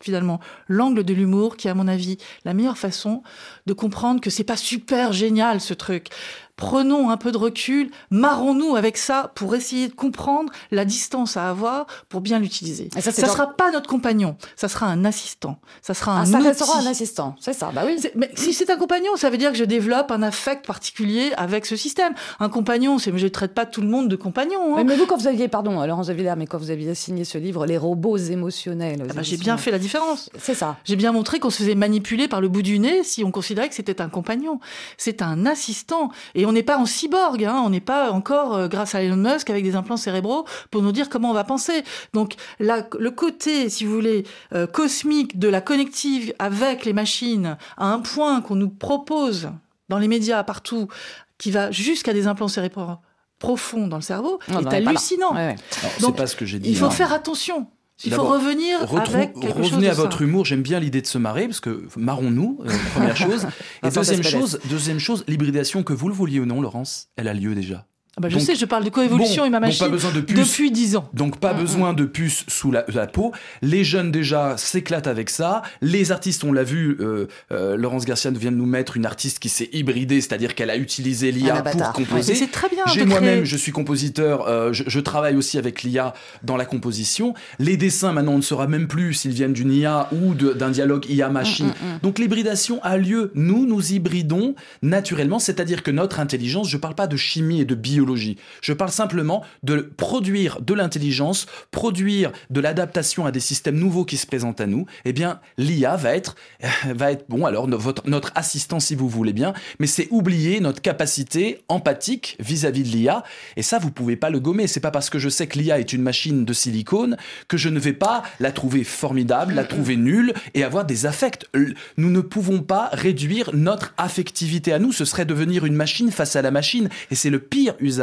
finalement l'angle de l'humour qui est à mon avis la meilleure façon de comprendre que c'est pas super génial ce truc prenons un peu de recul, marrons-nous avec ça pour essayer de comprendre la distance à avoir pour bien l'utiliser. Ça, ne sera pas notre compagnon, ça sera un assistant, ça sera un ah,
ça sera un assistant, c'est ça, bah oui.
Mais si c'est un compagnon, ça veut dire que je développe un affect particulier avec ce système. Un compagnon, c'est, je ne traite pas tout le monde de compagnon.
Hein. Mais, vous, quand vous aviez, pardon, Laurence Villers, mais quand vous aviez signé ce livre, Les robots émotionnels.
Ah bah, j'ai bien fait la différence.
C'est ça.
J'ai bien montré qu'on se faisait manipuler par le bout du nez si on considérait que c'était un compagnon. C'est un assistant. Et on n'est pas en cyborg, hein. on n'est pas encore euh, grâce à Elon Musk avec des implants cérébraux pour nous dire comment on va penser. Donc le côté, si vous voulez, euh, cosmique de la connective avec les machines à un point qu'on nous propose dans les médias partout, qui va jusqu'à des implants cérébraux profonds dans le cerveau, est hallucinant.
Donc, pas ce que j'ai dit.
Il faut faire attention. Il faut revenir avec quelque
Revenez à votre humour. J'aime bien l'idée de se marrer parce que marrons-nous, euh, première chose. Et deuxième chose, deuxième chose, l'hybridation que vous le vouliez ou non, Laurence, elle a lieu déjà.
Ah bah je sais, je parle de coévolution et ma machine depuis 10 ans.
Donc pas mm, besoin mm. de puce sous la, peau. Les jeunes déjà s'éclatent avec ça. Les artistes, on l'a vu, euh, euh, Laurence Garcia vient de nous mettre une artiste qui s'est hybridée, c'est-à-dire qu'elle a utilisé l'IA ah, pour composer.
c'est très bien.
J'ai moi-même, je suis compositeur, euh, je, travaille aussi avec l'IA dans la composition. Les dessins, maintenant, on ne saura même plus s'ils viennent d'une IA ou d'un dialogue IA-machine. Mm, Donc l'hybridation a lieu. Nous, nous hybridons naturellement, c'est-à-dire que notre intelligence, je parle pas de chimie et de biologie, je parle simplement de produire de l'intelligence, produire de l'adaptation à des systèmes nouveaux qui se présentent à nous. Eh bien, l'IA va être, va être bon, alors votre, notre assistant si vous voulez bien, mais c'est oublier notre capacité empathique vis-à-vis de l'IA. Et ça, vous pouvez pas le gommer. C'est pas parce que je sais que l'IA est une machine de silicone que je ne vais pas la trouver formidable, la trouver nulle et avoir des affects. Nous ne pouvons pas réduire notre affectivité à nous. Ce serait devenir une machine face à la machine. Et c'est le pire usage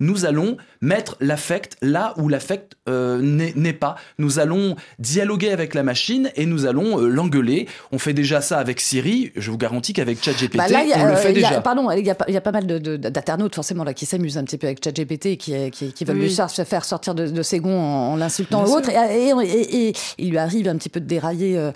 nous allons mettre l'affect là où l'affect euh, n'est pas. Nous allons dialoguer avec la machine et nous allons euh, l'engueuler. On fait déjà ça avec Siri. Je vous garantis qu'avec ChatGPT, bah on le fait déjà.
pardon, il y, a, pas mal d'internautes forcément là qui s'amusent un petit peu avec ChatGPT et qui, qui, veulent lui faire sortir de, ses gonds en, l'insultant ou autre. Et, il lui arrive un petit peu de dérailler euh,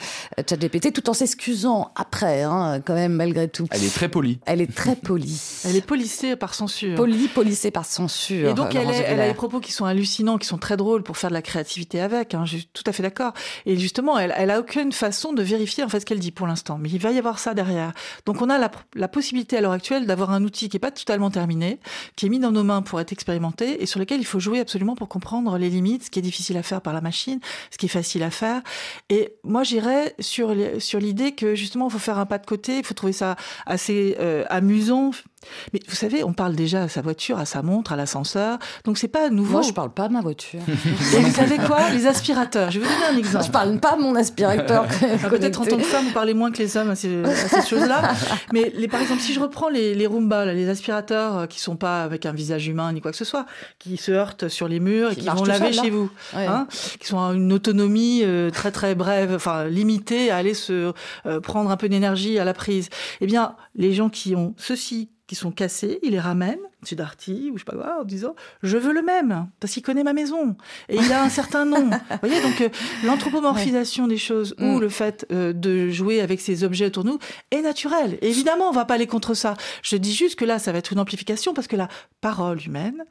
ChatGPT tout en s'excusant après, hein, quand même malgré tout.
Elle est très polie.
Elle est très polie.
Elle est polissée par censure.
Polie, par censure.
Et donc elle, elle, a des propos qui sont hallucinants, qui sont très drôles pour faire de la créativité avec. Hein, je suis tout à fait d'accord. Et justement, elle, elle a aucune façon de vérifier en fait ce qu'elle dit pour l'instant. Mais il va y avoir ça derrière. Donc on a la, la possibilité à l'heure actuelle d'avoir un outil qui est pas totalement terminé, qui est mis dans nos mains pour être expérimenté et sur lequel il faut jouer absolument pour comprendre les limites, ce qui est difficile à faire par la machine, ce qui est facile à faire. Et moi, j'irais sur sur l'idée que justement, il faut faire un pas de côté, il faut trouver ça assez euh, amusant, mais vous savez, on parle déjà à sa voiture, à sa montre, à l'ascenseur. Donc c'est pas nouveau.
Moi, je parle pas de ma voiture.
Et vous savez quoi? Les aspirateurs. Je vais vous donner un exemple.
Je parle pas de mon aspirateur.
Peut-être en tant que femme, vous parlez moins que les hommes à ces, choses-là. Mais les, par exemple, si je reprends les, les Roomba, les aspirateurs euh, qui sont pas avec un visage humain ni quoi que ce soit, qui se heurtent sur les murs et qui, vont laver chez vous, hein, qui sont à une autonomie euh, très très brève, enfin limitée à aller se euh, prendre un peu d'énergie à la prise. Eh bien, les gens qui ont ceci qui sont cassés, il les ramène chez Darty ou je sais pas quoi, en disant je veux le même parce qu'il connaît ma maison et il a un certain nom. Vous voyez donc euh, l'anthropomorphisation des choses ou mm. le fait euh, de jouer avec ces objets autour de nous est naturel. évidemment, on va pas aller contre ça. Je dis juste que là, ça va être une amplification parce que la parole humaine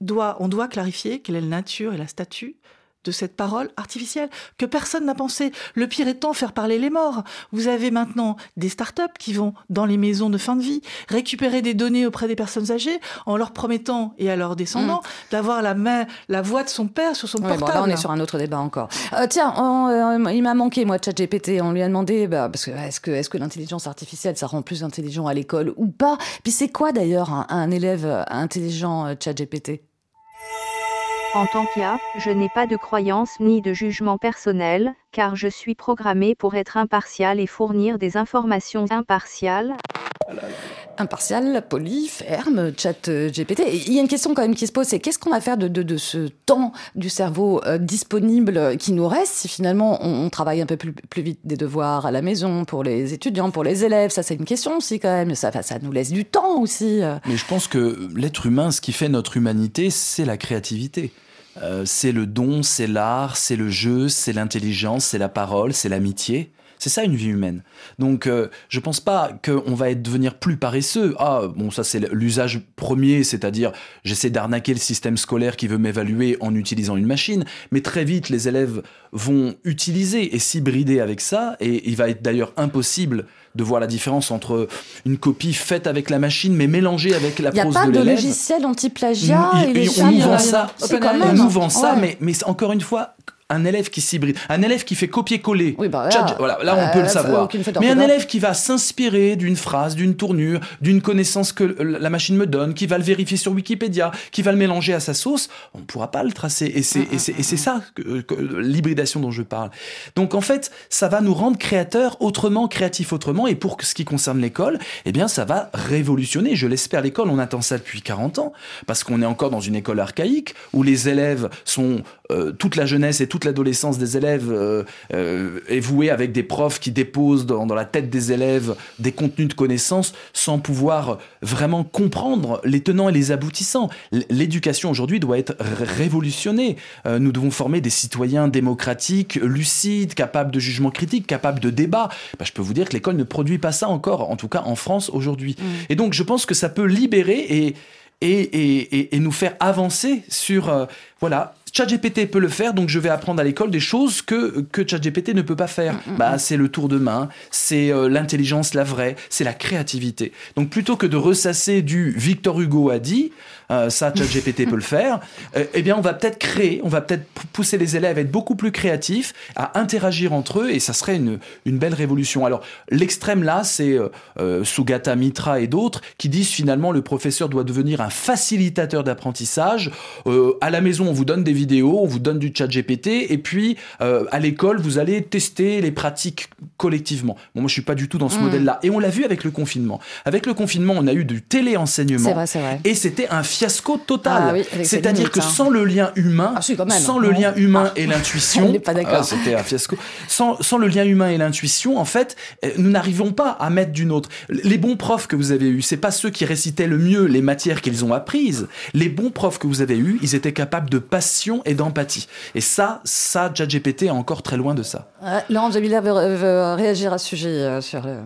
doit, on doit clarifier quelle est la nature et la statut de cette parole artificielle que personne n'a pensé. Le pire étant faire parler les morts. Vous avez maintenant des startups qui vont dans les maisons de fin de vie récupérer des données auprès des personnes âgées en leur promettant et à leurs descendants mm. d'avoir la main, la voix de son père sur son portable.
là, on est sur un autre débat encore. Euh, tiens, euh, il m'a manqué moi ChatGPT. On lui a demandé bah, parce que est-ce que est-ce que l'intelligence artificielle ça rend plus intelligent à l'école ou pas? Puis c'est quoi d'ailleurs un, un élève intelligent euh, ChatGPT?
En tant qu'IA, je n'ai pas de croyance ni de jugement personnel, car je suis programmé pour être impartial et fournir des informations impartiales.
Impartial, poli, ferme, chat euh, GPT. il y a une question quand même qui se pose, c'est qu'est-ce qu'on va faire de, ce temps du cerveau euh, disponible qui nous reste si finalement on, travaille un peu plus, vite des devoirs à la maison pour les étudiants, pour les élèves? Ça, c'est une question aussi quand même. Ça, ça nous laisse du temps aussi. Euh.
Mais je pense que l'être humain, ce qui fait notre humanité, c'est la créativité. C'est le don, c'est l'art, c'est le jeu, c'est l'intelligence, c'est la parole, c'est l'amitié. C'est ça une vie humaine. Donc euh, je pense pas qu'on va être, devenir plus paresseux. Ah bon ça c'est l'usage premier, c'est-à-dire j'essaie d'arnaquer le système scolaire qui veut m'évaluer en utilisant une machine, mais très vite les élèves vont utiliser et s'hybrider avec ça et il va être d'ailleurs impossible de voir la différence entre une copie faite avec la machine mais mélangée avec la prose de l'élève.
Il n'y a pas de logiciel anti-plagiat.
On, nous vend ça, on nous vend ça, mais, mais encore une fois, un élève qui s'hybride, un élève qui fait copier-coller.
Oui, bah là,
voilà, là on peut le savoir. Mais un élève qui va s'inspirer d'une phrase, d'une tournure, d'une connaissance que la machine me donne, qui va le vérifier sur Wikipédia, qui va le mélanger à sa sauce, on ne pourra pas le tracer. Et c'est ça, l'hybridation dont je parle. Donc en fait, ça va nous rendre créateurs autrement, créatifs autrement. Et pour ce qui concerne l'école, eh bien ça va révolutionner. Je l'espère, l'école, on attend ça depuis 40 ans, parce qu'on est encore dans une école archaïque où les élèves sont euh, toute la jeunesse et toute l'adolescence des élèves euh, euh, est vouée avec des profs qui déposent dans, la tête des élèves des contenus de connaissances sans pouvoir vraiment comprendre les tenants et les aboutissants. L'éducation aujourd'hui doit être révolutionnée. nous devons former des citoyens démocratiques, lucides, capables de jugement critique, capables de débat. Bah, je peux vous dire que l'école ne produit pas ça encore, en tout cas en France aujourd'hui. Mmh. Et donc je pense que ça peut libérer et et, et, et, nous faire avancer sur voilà ChatGPT peut le faire, donc je vais apprendre à l'école des choses que, que ChatGPT ne peut pas faire. Mm, mm, bah, mm. c'est le tour de main, c'est euh, l'intelligence, la vraie, c'est la créativité. Donc plutôt que de ressasser du Victor Hugo a dit, euh, ça ChatGPT peut le faire, euh, eh bien on va peut-être créer, on va peut-être pousser les élèves à être beaucoup plus créatifs, à interagir entre eux, et ça serait une, une belle révolution. Alors l'extrême là, c'est Sugata Mitra et d'autres qui disent finalement le professeur doit devenir un facilitateur d'apprentissage. à la maison, on vous donne des vidéos, on vous donne du chat GPT, et puis euh, à l'école, vous allez tester les pratiques collectivement. Bon, moi, je suis pas du tout dans ce mm. modèle-là. Et on l'a vu avec le confinement. Avec le confinement, on a eu du téléenseignement. Et c'était un fiasco total. Ah C'est-à-dire que hein. sans le lien humain, ah, sans le lien humain ah. et l'intuition, c'était un fiasco. Sans, sans le lien humain et l'intuition, en fait, euh, nous n'arrivons pas à mettre d'une autre. Les bons profs que vous avez eus, c'est pas ceux qui récitaient le mieux les matières qu'ils ont apprises. Les bons profs que vous avez eus, ils étaient capables de passion et d'empathie. Et ça, ça, ChatGPT est encore très loin de ça.
Euh, Laurent Jamila veut, réagir à ce sujet euh, sur le...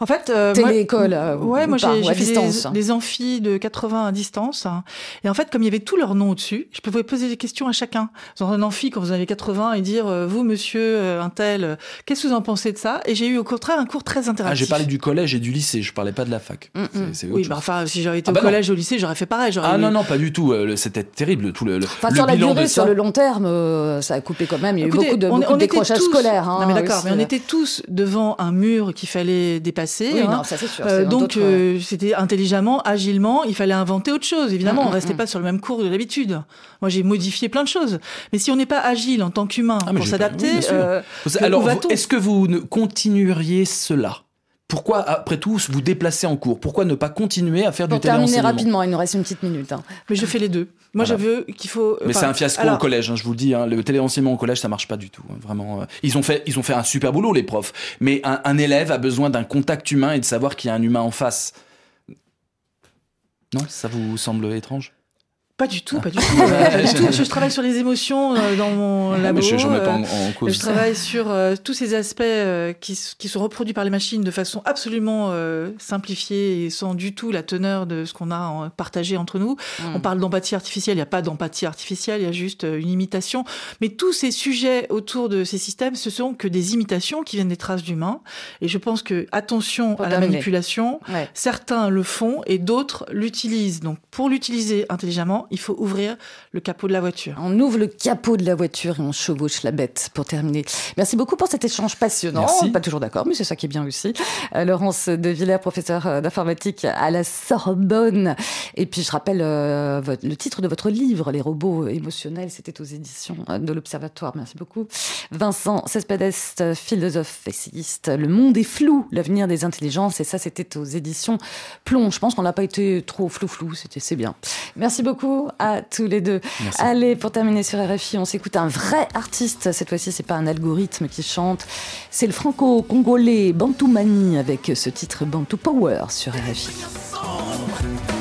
En fait, euh,
téléécole,
euh, ouais, moi j'ai fait des, amphis de 80 à distance. Hein. Et en fait, comme il y avait tous leurs noms au-dessus, je pouvais poser des questions à chacun. Dans un amphi, quand vous avez 80, et dire vous, monsieur, un tel, qu'est-ce que vous en pensez de ça? Et j'ai eu au contraire un cours très intéressant. Ah,
j'ai parlé du collège et du lycée. Je parlais pas de la fac. Mm,
mm. oui, bah, enfin, si j'avais été ah au bah collège, et au lycée, j'aurais fait pareil.
Ah non, non, pas du tout. C'était terrible. Tout le,
enfin, sur la durée, sur le long terme, euh, ça a coupé quand même. Il y a eu beaucoup de, beaucoup de décrochages scolaires.
Hein, non, mais d'accord, mais on était tous devant un mur qu'il fallait dépasser. Oui, hein. non, ça c'est sûr. Euh, donc euh, c'était intelligemment, agilement, il fallait inventer autre chose. Évidemment, mm, on mm, restait mm. pas sur le même cours de d'habitude. Moi, j'ai modifié plein de choses. Mais si on n'est pas agile en tant qu'humain ah, pour s'adapter,
alors est-ce que vous continueriez cela? Pourquoi, après tout, vous déplacer en cours? Pourquoi ne pas continuer à faire
Pour
du téléenseignement
terminer rapidement, il nous reste une petite minute. Hein.
Mais je fais les deux. Moi, je veux qu'il faut.
Mais c'est un fiasco au collège, hein, je vous le dis. Hein. le téléenseignement au collège, ça marche pas du tout. Hein, vraiment, euh. ils ont fait, ils ont fait un super boulot, les profs. Mais un, un élève a besoin d'un contact humain et de savoir qu'il y a un humain en face. Non, ça vous semble étrange?
Pas du tout, pas du tout. Euh, je, travaille sur les émotions euh, dans mon labo.
je,
je,
pas en, en cause.
je travaille sur euh, tous ces aspects qui, qui, sont reproduits par les machines de façon absolument simplifiée et sans du tout la teneur de ce qu'on a partagé entre nous. Hmm. On parle d'empathie artificielle, il n'y a pas d'empathie artificielle, il y a juste une imitation. Mais tous ces sujets autour de ces systèmes, ce sont que des imitations qui viennent des traces d'humains. Et je pense que attention à la manipulation, certains le font et d'autres l'utilisent. Donc pour l'utiliser intelligemment, il faut ouvrir le capot de la voiture.
On ouvre le capot de la voiture et on chevauche la bête pour terminer. Merci beaucoup pour cet échange passionnant.
Merci.
Pas toujours d'accord, mais c'est ça qui est bien aussi. Euh, Laurence de Villers, professeure euh, d'informatique à la Sorbonne. Et puis je rappelle euh, le titre de votre livre, Les robots émotionnels. C'était aux éditions de l'Observatoire. Merci beaucoup. Vincent Cespedes, philosophe, essayiste. Le monde est flou, l'avenir des intelligences. Et ça, c'était aux éditions Plomb. Je pense qu'on n'a pas été trop flou-flou. C'était c'est bien. Merci beaucoup à tous les deux. Allez, pour terminer sur RFI, on s'écoute un vrai artiste. Cette fois-ci, c'est pas un algorithme qui chante, c'est le franco-congolais Bantoumani avec ce titre Bantou Power sur RFI.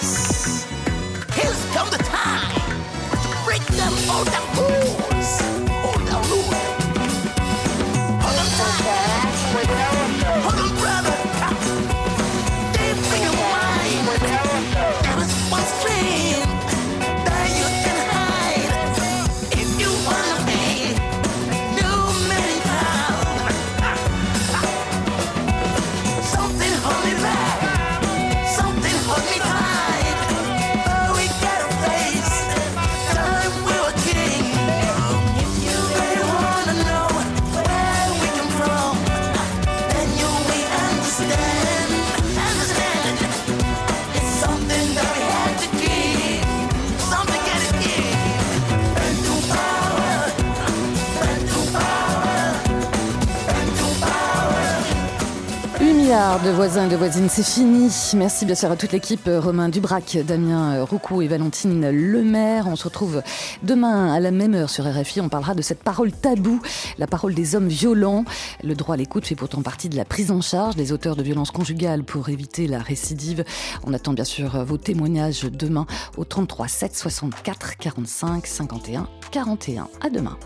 Texas. De voisins et de voisines, c'est fini. Merci bien sûr à toute l'équipe, euh, Romain Dubrac, Damien euh, Roucou et Valentine Lemaire. On se retrouve demain à la même heure sur RFI. On parlera de cette parole taboue, la parole des hommes violents. Le droit à l'écoute fait pourtant partie de la prise en charge des auteurs de violences conjugales pour éviter la récidive. On attend bien sûr vos témoignages demain au 33 7 64 45 51 41. À demain.